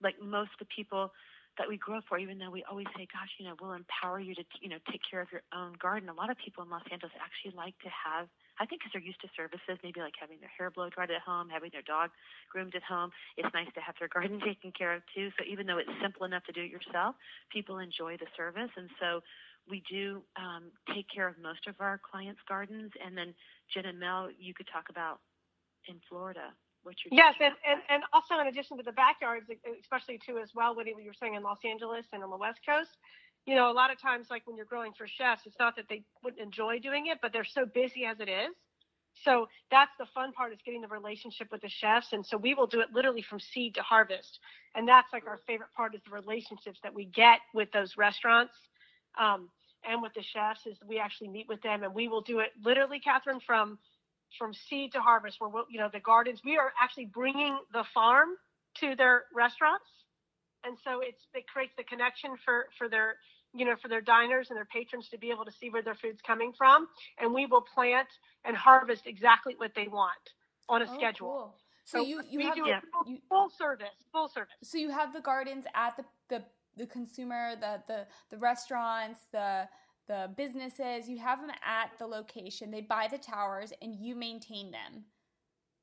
like most of the people that we grow for, even though we always say, gosh, you know, we'll empower you to, you know, take care of your own garden. A lot of people in Los Angeles actually like to have, I think because they're used to services, maybe like having their hair blow dried at home, having their dog groomed at home. It's nice to have their garden taken care of too. So even though it's simple enough to do it yourself, people enjoy the service. And so we do um, take care of most of our clients' gardens. And then Jen and Mel, you could talk about in Florida what you're yes and, and and also in addition to the backyards especially too as well what you were saying in los angeles and on the west coast you know a lot of times like when you're growing for chefs it's not that they wouldn't enjoy doing it but they're so busy as it is. So that's the fun part is getting the relationship with the chefs and so we will do it literally from seed to harvest. And that's like our favorite part is the relationships that we get with those restaurants um, and with the chefs is we actually meet with them and we will do it literally catherine from from seed to harvest where you know the gardens we are actually bringing the farm to their restaurants and so it's it creates the connection for for their you know, for their diners and their patrons to be able to see where their food's coming from. And we will plant and harvest exactly what they want on a oh, schedule. Cool. So, so, you, you have do yeah. full, you, full service, full service. So you have the gardens at the, the, the consumer, the, the, the restaurants, the, the businesses, you have them at the location. They buy the towers and you maintain them.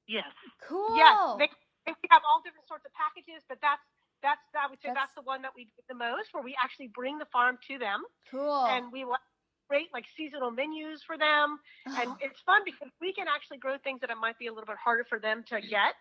Yes. Cool. Yes. They, they have all different sorts of packages, but that's that's I would say that's, that's the one that we do the most, where we actually bring the farm to them. Cool. And we create like seasonal menus for them, oh. and it's fun because we can actually grow things that it might be a little bit harder for them to get.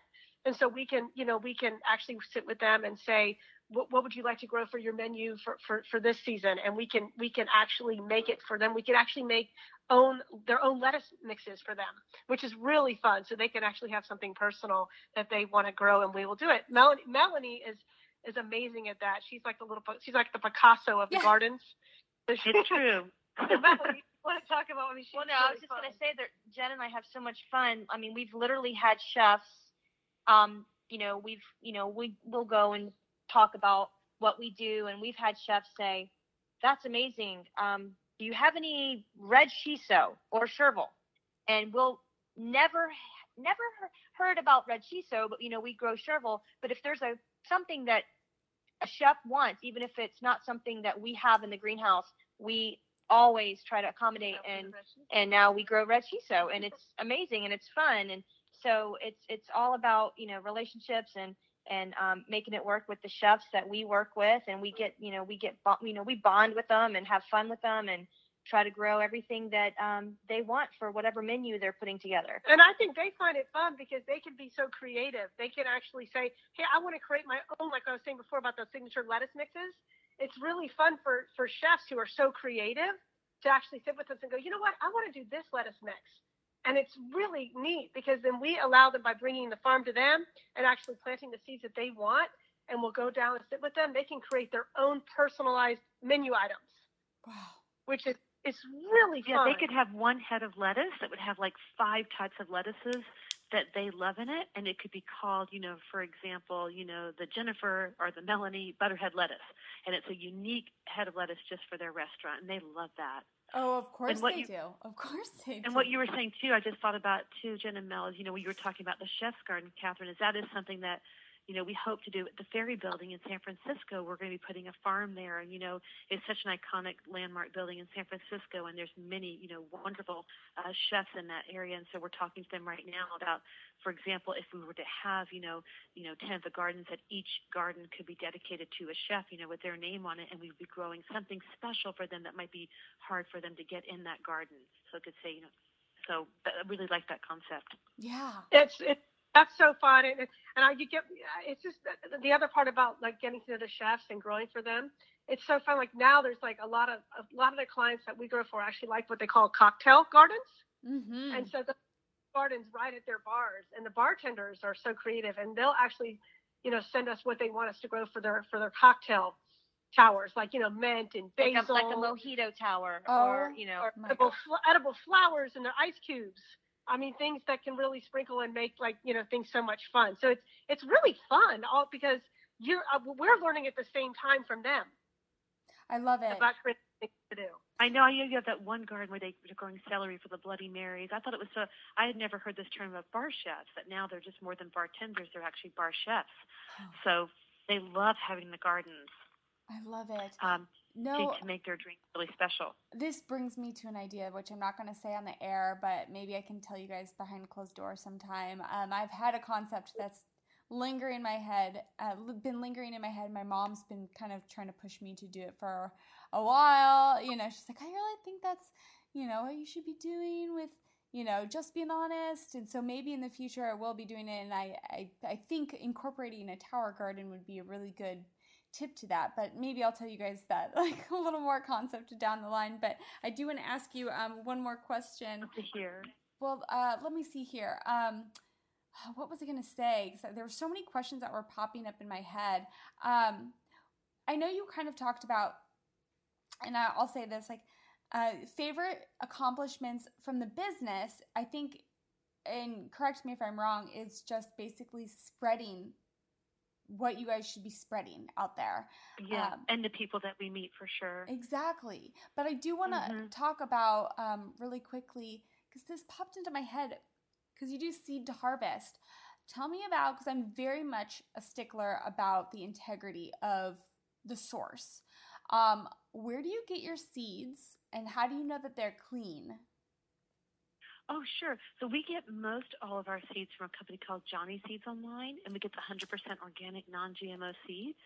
And so we can, you know, we can actually sit with them and say, what, what would you like to grow for your menu for, for, for this season? And we can we can actually make it for them. We can actually make own their own lettuce mixes for them, which is really fun. So they can actually have something personal that they want to grow, and we will do it. Melanie, Melanie is is amazing at that. She's like the little she's like the Picasso of the yeah. gardens. it's true. Melanie, want to talk about? I mean, well, no, really I was just going to say that Jen and I have so much fun. I mean, we've literally had chefs. Um, you know, we've you know we will go and talk about what we do, and we've had chefs say, "That's amazing. Um, do you have any red shiso or chervil?" And we'll never never heard about red shiso, but you know we grow chervil. But if there's a something that a chef wants, even if it's not something that we have in the greenhouse, we always try to accommodate and and now we grow red shiso and it's amazing and it's fun and so it's it's all about you know relationships and and um, making it work with the chefs that we work with and we get you know we get you know we bond with them and have fun with them and try to grow everything that um, they want for whatever menu they're putting together. And I think they find it fun because they can be so creative. They can actually say, "Hey, I want to create my own," like I was saying before about those signature lettuce mixes. It's really fun for for chefs who are so creative to actually sit with us and go, "You know what? I want to do this lettuce mix." And it's really neat because then we allow them by bringing the farm to them and actually planting the seeds that they want and we'll go down and sit with them. They can create their own personalized menu items wow. which is it's really fun. yeah they could have one head of lettuce that would have like five types of lettuces that they love in it. And it could be called you know for example you know the jennifer or the melanie butterhead lettuce. And it's a unique head of lettuce just for their restaurant. And they love that Oh, of course they you, do. Of course they and do. And what you were saying too, I just thought about too, Jen and Mel, is you know, when you were talking about the chef's garden, Catherine, is that is something that you know, we hope to do at the Ferry Building in San Francisco. We're going to be putting a farm there, and you know, it's such an iconic landmark building in San Francisco, and there's many, you know, wonderful uh, chefs in that area. And so we're talking to them right now about, for example, if we were to have, you know, you know, ten of the gardens, that each garden could be dedicated to a chef, you know, with their name on it, and we'd be growing something special for them that might be hard for them to get in that garden. So it could say, you know, so I really like that concept. Yeah, it's it's that's so fun and, and i you get it's just the other part about like getting to know the chefs and growing for them. It's so fun. Like now there's like a lot of a lot of the clients that we grow for actually like what they call cocktail gardens. Mm-hmm. and so the gardens right at their bars and the bartenders are so creative and they'll actually you know send us what they want us to grow for their for their cocktail towers like you know mint and basil like a, like a mojito tower oh, or you know or edible, edible flowers and their ice cubes I mean, things that can really sprinkle and make like you know things so much fun. So it's it's really fun, all because you're uh, we're learning at the same time from them. I love it. About things to do. I know you have that one garden where they, are growing celery for the Bloody Marys. I thought it was so. I had never heard this term of bar chefs. That now they're just more than bartenders; they're actually bar chefs. Oh. So they love having the gardens. I love it. Um, no, to make their drink really special. This brings me to an idea, which I'm not going to say on the air, but maybe I can tell you guys behind closed doors sometime. Um, I've had a concept that's lingering in my head, uh, been lingering in my head. My mom's been kind of trying to push me to do it for a while. You know, she's like, I really think that's, you know, what you should be doing with you know, just being honest. And so maybe in the future I will be doing it. And I, I, I think incorporating a tower garden would be a really good tip to that, but maybe I'll tell you guys that like a little more concept down the line. But I do want to ask you um, one more question. To hear. Well, uh, let me see here. Um, what was I going to say? There were so many questions that were popping up in my head. Um, I know you kind of talked about, and I'll say this like uh, favorite accomplishments from the business. I think, and correct me if I'm wrong, is just basically spreading what you guys should be spreading out there. Yeah, um, and the people that we meet for sure. Exactly. But I do want to mm-hmm. talk about um, really quickly because this popped into my head because you do seed to harvest. Tell me about because I'm very much a stickler about the integrity of the source. Um, where do you get your seeds, and how do you know that they're clean? Oh, sure. So we get most all of our seeds from a company called Johnny Seeds Online, and we get the 100% organic, non-GMO seeds.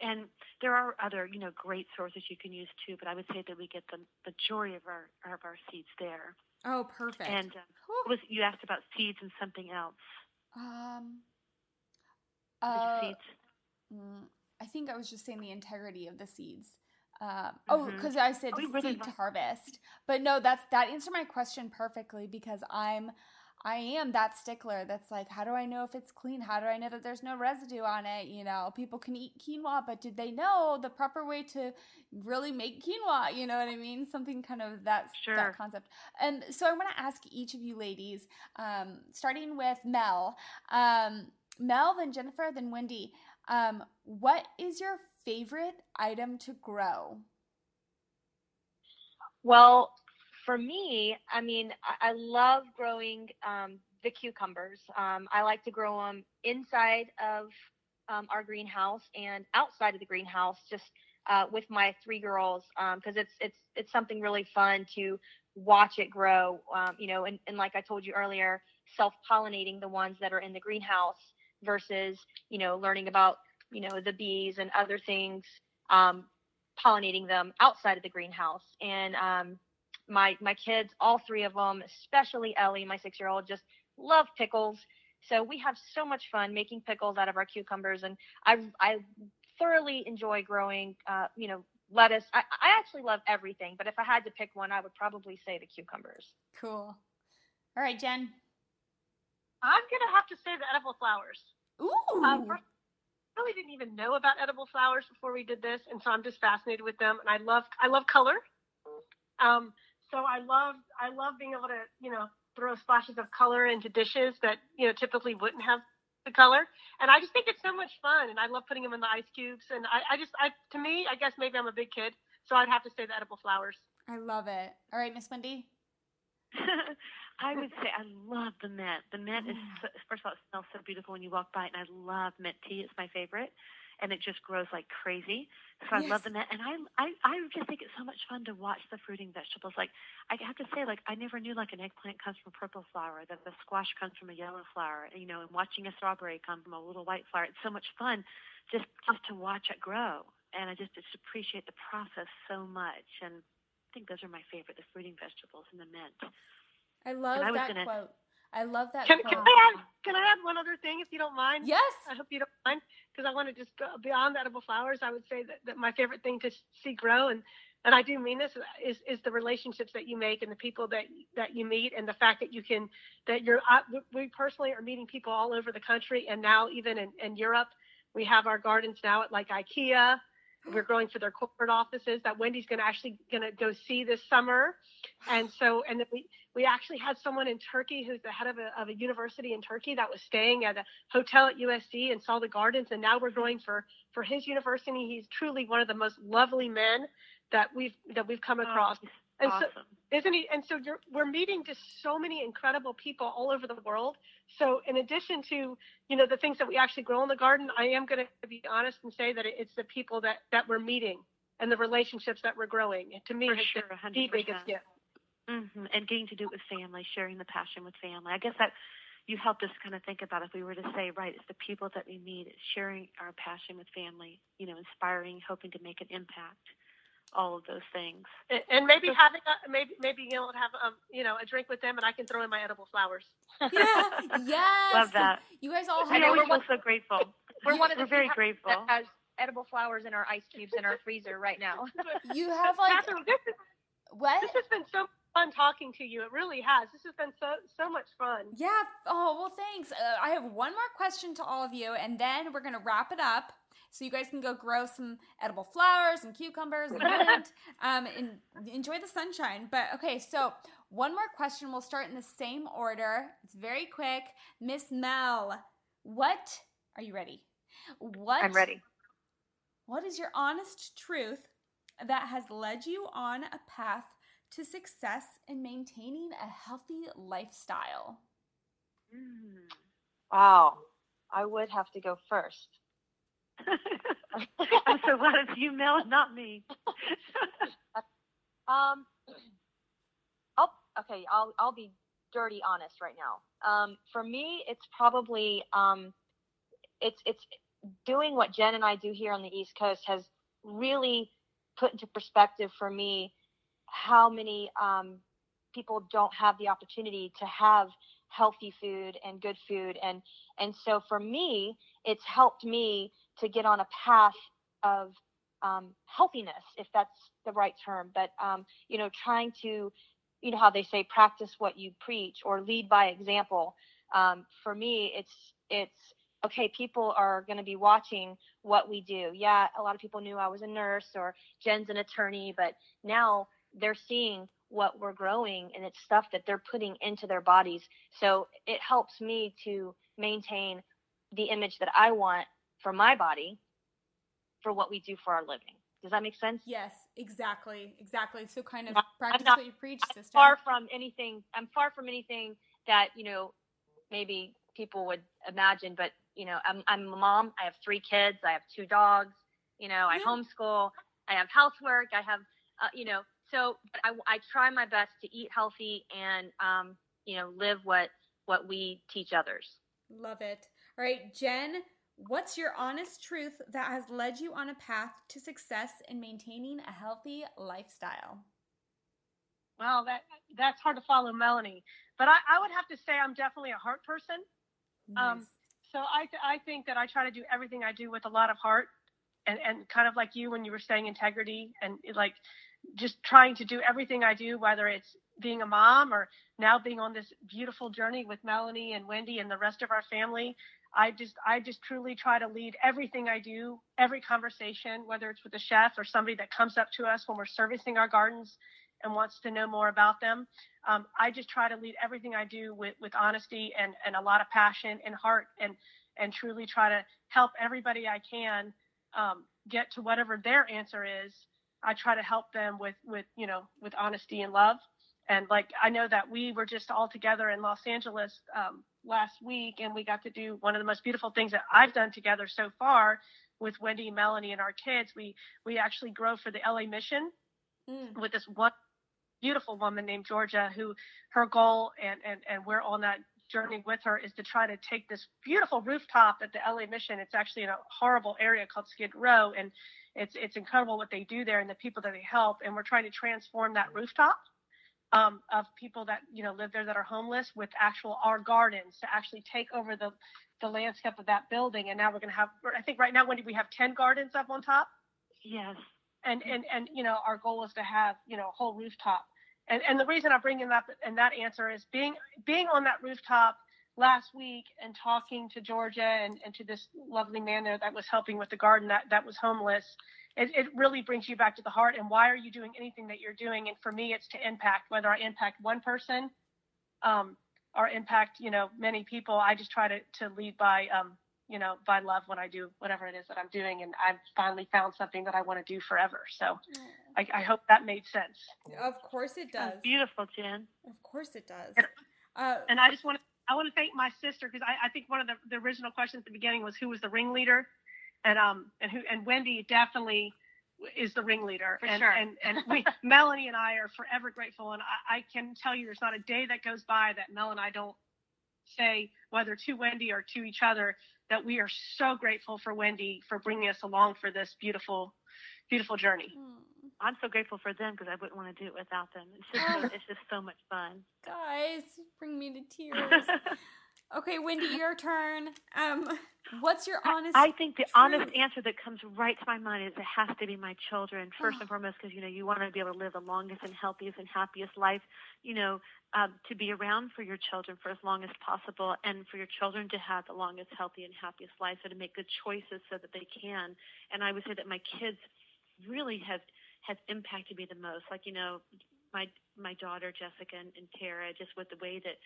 And there are other, you know, great sources you can use too, but I would say that we get the majority of our of our seeds there. Oh, perfect. And uh, was you asked about seeds and something else? Um. Uh, seeds. Mm, I think I was just saying the integrity of the seeds. Um, oh, because I said oh, seed to harvest, but no, that's that answered my question perfectly because I'm, I am that stickler. That's like, how do I know if it's clean? How do I know that there's no residue on it? You know, people can eat quinoa, but did they know the proper way to really make quinoa? You know what I mean? Something kind of that sure. that concept. And so I want to ask each of you ladies, um, starting with Mel, um, Mel, then Jennifer, then Wendy. Um, what is your favorite item to grow? Well, for me, I mean, I, love growing um, the cucumbers. Um, I like to grow them inside of um, our greenhouse and outside of the greenhouse, just uh, with my three girls, because um, it's it's it's something really fun to watch it grow. Um, you know, and, and like I told you earlier, self pollinating the ones that are in the greenhouse versus you know learning about you know the bees and other things um, pollinating them outside of the greenhouse. And um, my my kids all three of them especially ellie my six year old just love pickles. So we have so much fun making pickles out of our cucumbers. And i i thoroughly enjoy growing uh, you know lettuce. I, I actually love everything but if i had to pick one i would probably say the cucumbers. Cool. All right jen. I'm gonna have to say the edible flowers. Ooh. Um, first, really didn't even know about edible flowers before we did this, and so I'm just fascinated with them. And I love I love color. Um, so I love I love being able to you know throw splashes of color into dishes that you know typically wouldn't have the color. And I just think it's so much fun, and I love putting them in the ice cubes. And I, I just I to me I guess maybe I'm a big kid, so I'd have to say the edible flowers. I love it. All right, Miss Wendy. I would say I love the mint. The mint is so, first of all, it smells so beautiful when you walk by it, and I love mint tea. It's my favorite, and it just grows like crazy. So I yes. love the mint, and I, I I just think it's so much fun to watch the fruiting vegetables. Like I have to say, like I never knew like an eggplant comes from a purple flower, that the squash comes from a yellow flower. You know, and watching a strawberry come from a little white flower. It's so much fun just just to watch it grow, and I just just appreciate the process so much. And think those are my favorite, the fruiting vegetables and the mint. I love I that gonna... quote. I love that. Can, quote. can, I add? Can I add one other thing, if you don't mind? Yes. I hope you don't mind, because I want to just go beyond edible flowers. I would say that, that my favorite thing to see grow, and and I do mean this, is is the relationships that you make and the people that that you meet, and the fact that you can that you're. Uh, we personally are meeting people all over the country, and now even in, in Europe, we have our gardens now at like IKEA we're growing for their corporate offices that Wendy's going to actually going to go see this summer. And so, and we, we actually had someone in Turkey who's the head of a, of a university in Turkey that was staying at a hotel at USC and saw the gardens. And now we're growing for, for his university. He's truly one of the most lovely men that we've, that we've come oh, across. Oh, and awesome. so, isn't he? And so you're, we're meeting just so many incredible people all over the world. So in addition to, you know, the things that we actually grow in the garden, I am going to be honest and say that it's the people that, that we're meeting and the relationships that we're growing. And To me, For sure, the biggest gift. Mm-hmm. And getting to do it with family, sharing the passion with family. I guess that you helped us kind of think about if we were to say, right, it's the people that we meet, it's sharing our passion with family, you know, inspiring, hoping to make an impact all of those things. And, and maybe so, having a, maybe maybe you know have um you know a drink with them, and I can throw in my edible flowers. yeah, yes, love that. You guys all have. We feel so grateful. We're one of the we're very grateful. That has edible flowers in our ice cubes in our freezer right now. you have like Catherine, this is, what? This has been so fun talking to you. It really has. This has been so so much fun. Yeah. Oh well, thanks. Uh, I have one more question to all of you, and then we're gonna wrap it up so you guys can go grow some edible flowers and cucumbers and mint, um, and enjoy the sunshine. But okay, so one more question. We'll start in the same order. It's very quick. Miss Mel, what are you ready? What I'm ready. What is your honest truth that has led you on a path to success in maintaining a healthy lifestyle? Mm. Wow. I would have to go first. so what if you, Mel, not me? um, oh, okay. I'll I'll be dirty honest right now. Um, for me, it's probably um, it's it's doing what Jen and I do here on the East Coast has really put into perspective for me how many um, people don't have the opportunity to have healthy food and good food and and so for me it's helped me to get on a path of um, healthiness if that's the right term but um, you know trying to you know how they say practice what you preach or lead by example um, for me it's it's okay people are going to be watching what we do yeah a lot of people knew i was a nurse or jen's an attorney but now they're seeing what we're growing and it's stuff that they're putting into their bodies. So it helps me to maintain the image that I want for my body for what we do for our living. Does that make sense? Yes, exactly. Exactly. So kind of practice not, what you preach, I'm sister. Far from anything I'm far from anything that, you know, maybe people would imagine, but you know, I'm I'm a mom, I have three kids, I have two dogs, you know, I yeah. homeschool, I have housework, I have uh, you know, so I, I try my best to eat healthy and um, you know live what what we teach others. Love it. All right, Jen, what's your honest truth that has led you on a path to success in maintaining a healthy lifestyle? Well, that that's hard to follow, Melanie. But I, I would have to say I'm definitely a heart person. Nice. Um, so I I think that I try to do everything I do with a lot of heart, and and kind of like you when you were saying integrity and like just trying to do everything I do, whether it's being a mom or now being on this beautiful journey with Melanie and Wendy and the rest of our family. I just I just truly try to lead everything I do, every conversation, whether it's with a chef or somebody that comes up to us when we're servicing our gardens and wants to know more about them. Um, I just try to lead everything I do with with honesty and and a lot of passion and heart and and truly try to help everybody I can um, get to whatever their answer is I try to help them with with you know with honesty and love. And like I know that we were just all together in Los Angeles um, last week, and we got to do one of the most beautiful things that I've done together so far with Wendy, Melanie, and our kids. We we actually grow for the LA Mission mm. with this one beautiful woman named Georgia, who her goal and and and we're on that journey with her is to try to take this beautiful rooftop at the LA Mission. It's actually in a horrible area called Skid Row, and it's it's incredible what they do there and the people that they help. And we're trying to transform that rooftop um, of people that you know live there that are homeless with actual our gardens to actually take over the the landscape of that building. And now we're going to have I think right now Wendy we have ten gardens up on top. Yes. And and and you know our goal is to have you know a whole rooftop. And and the reason I'm bringing that and that answer is being being on that rooftop last week and talking to Georgia and, and to this lovely man there that was helping with the garden that, that was homeless, it, it really brings you back to the heart. And why are you doing anything that you're doing? And for me, it's to impact, whether I impact one person um, or impact, you know, many people. I just try to, to lead by, um, you know, by love when I do whatever it is that I'm doing. And I've finally found something that I want to do forever. So I, I, hope that made sense. Of course it does. beautiful, Jen. Of course it does. And, uh, and I just want to I want to thank my sister because I, I, think one of the, the original questions at the beginning was who was the ringleader, and um and who and Wendy definitely is the ringleader. For and, sure. And and we Melanie and I are forever grateful, and I, I can tell you there's not a day that goes by that Mel and I don't say whether to Wendy or to each other that we are so grateful for Wendy for bringing us along for this beautiful beautiful journey. Mm. I'm so grateful for them because I wouldn't want to do it without them. It's just so, it's just so much fun. Guys, bring me to tears. okay, Wendy, your turn. Um, what's your honest? I think the truth? honest answer that comes right to my mind is it has to be my children first and foremost because you know you want to be able to live the longest and healthiest and happiest life. You know, um, to be around for your children for as long as possible and for your children to have the longest, healthy, and happiest life, so to make good choices so that they can. And I would say that my kids really have has impacted me the most. Like you know, my my daughter Jessica and, and Tara, just with the way that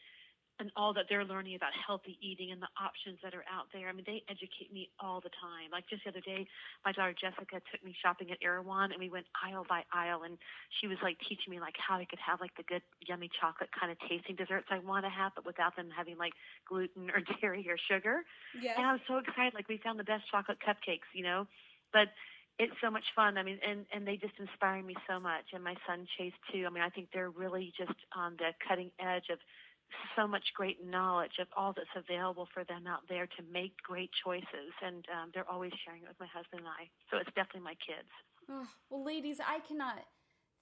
and all that they're learning about healthy eating and the options that are out there. I mean, they educate me all the time. Like just the other day, my daughter Jessica took me shopping at Erewhon, and we went aisle by aisle, and she was like teaching me like how I could have like the good, yummy chocolate kind of tasting desserts I want to have, but without them having like gluten or dairy or sugar. Yeah. And I was so excited. Like we found the best chocolate cupcakes, you know, but it's so much fun. I mean, and and they just inspire me so much. And my son Chase too. I mean, I think they're really just on the cutting edge of so much great knowledge of all that's available for them out there to make great choices. And um, they're always sharing it with my husband and I. So it's definitely my kids. Oh, well, ladies, I cannot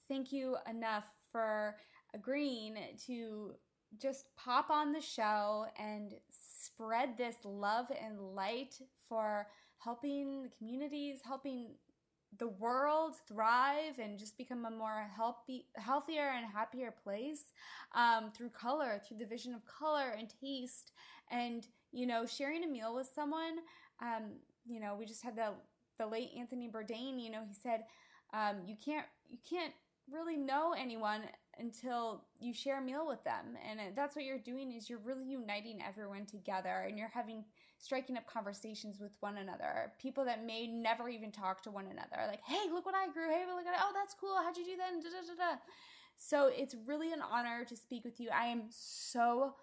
thank you enough for agreeing to just pop on the show and spread this love and light for helping the communities, helping the world thrive and just become a more healthy, healthier and happier place um, through color, through the vision of color and taste, and you know, sharing a meal with someone. Um, you know, we just had the the late Anthony Bourdain. You know, he said um, you can't you can't really know anyone until you share a meal with them and that's what you're doing is you're really uniting everyone together and you're having striking up conversations with one another. People that may never even talk to one another. Like hey look what i grew. Hey look at it. Oh that's cool. How'd you do that? And da, da, da, da. so it's really an honor to speak with you. I am so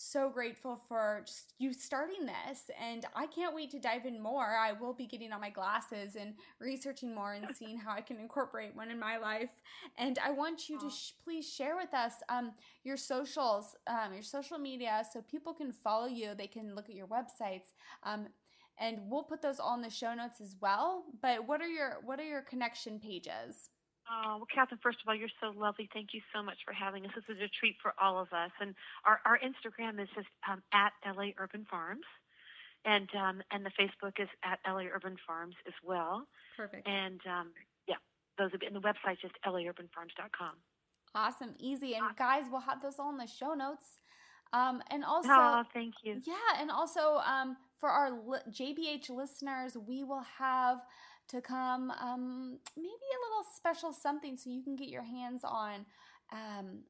so grateful for just you starting this and I can't wait to dive in more. I will be getting on my glasses and researching more and seeing how I can incorporate one in my life. And I want you to sh- please share with us um, your socials, um, your social media, so people can follow you. They can look at your websites. Um, and we'll put those all in the show notes as well. But what are your what are your connection pages? Oh, well, Catherine, first of all, you're so lovely. Thank you so much for having us. This is a treat for all of us. And our, our Instagram is just um, at LA Urban Farms. And um, and the Facebook is at LA Urban Farms as well. Perfect. And um, yeah, those would be, and the website just laurbanfarms.com. Awesome, easy. And guys, we'll have those all in the show notes. Um, and also, oh, thank you. Yeah, and also um, for our li- JBH listeners, we will have to come um, maybe a little special something so you can get your hands on um,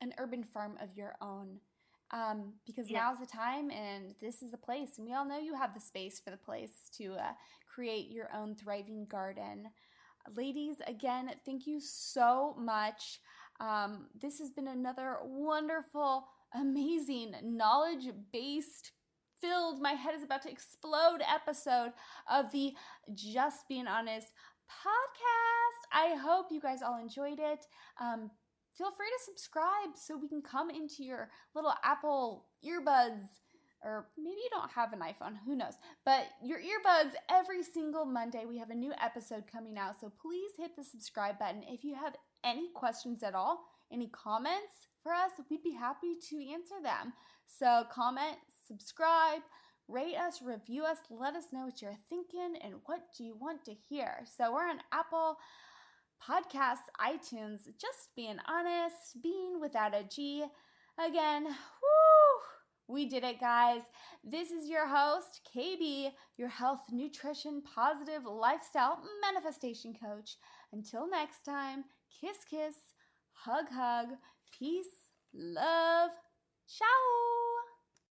an urban farm of your own. Um, because yeah. now's the time and this is the place. And we all know you have the space for the place to uh, create your own thriving garden. Ladies, again, thank you so much. Um, this has been another wonderful, amazing, knowledge based filled, my head is about to explode episode of the Just Being Honest podcast. I hope you guys all enjoyed it. Um, feel free to subscribe so we can come into your little Apple earbuds. Or maybe you don't have an iPhone, who knows? But your earbuds every single Monday. We have a new episode coming out. So please hit the subscribe button. If you have any questions at all, any comments for us, we'd be happy to answer them. So comment, subscribe, rate us, review us, let us know what you're thinking and what do you want to hear. So we're on Apple Podcasts, iTunes, just being honest, being without a G. Again, whoo! We did it, guys. This is your host, KB, your health, nutrition, positive lifestyle manifestation coach. Until next time, kiss, kiss, hug, hug, peace, love, ciao.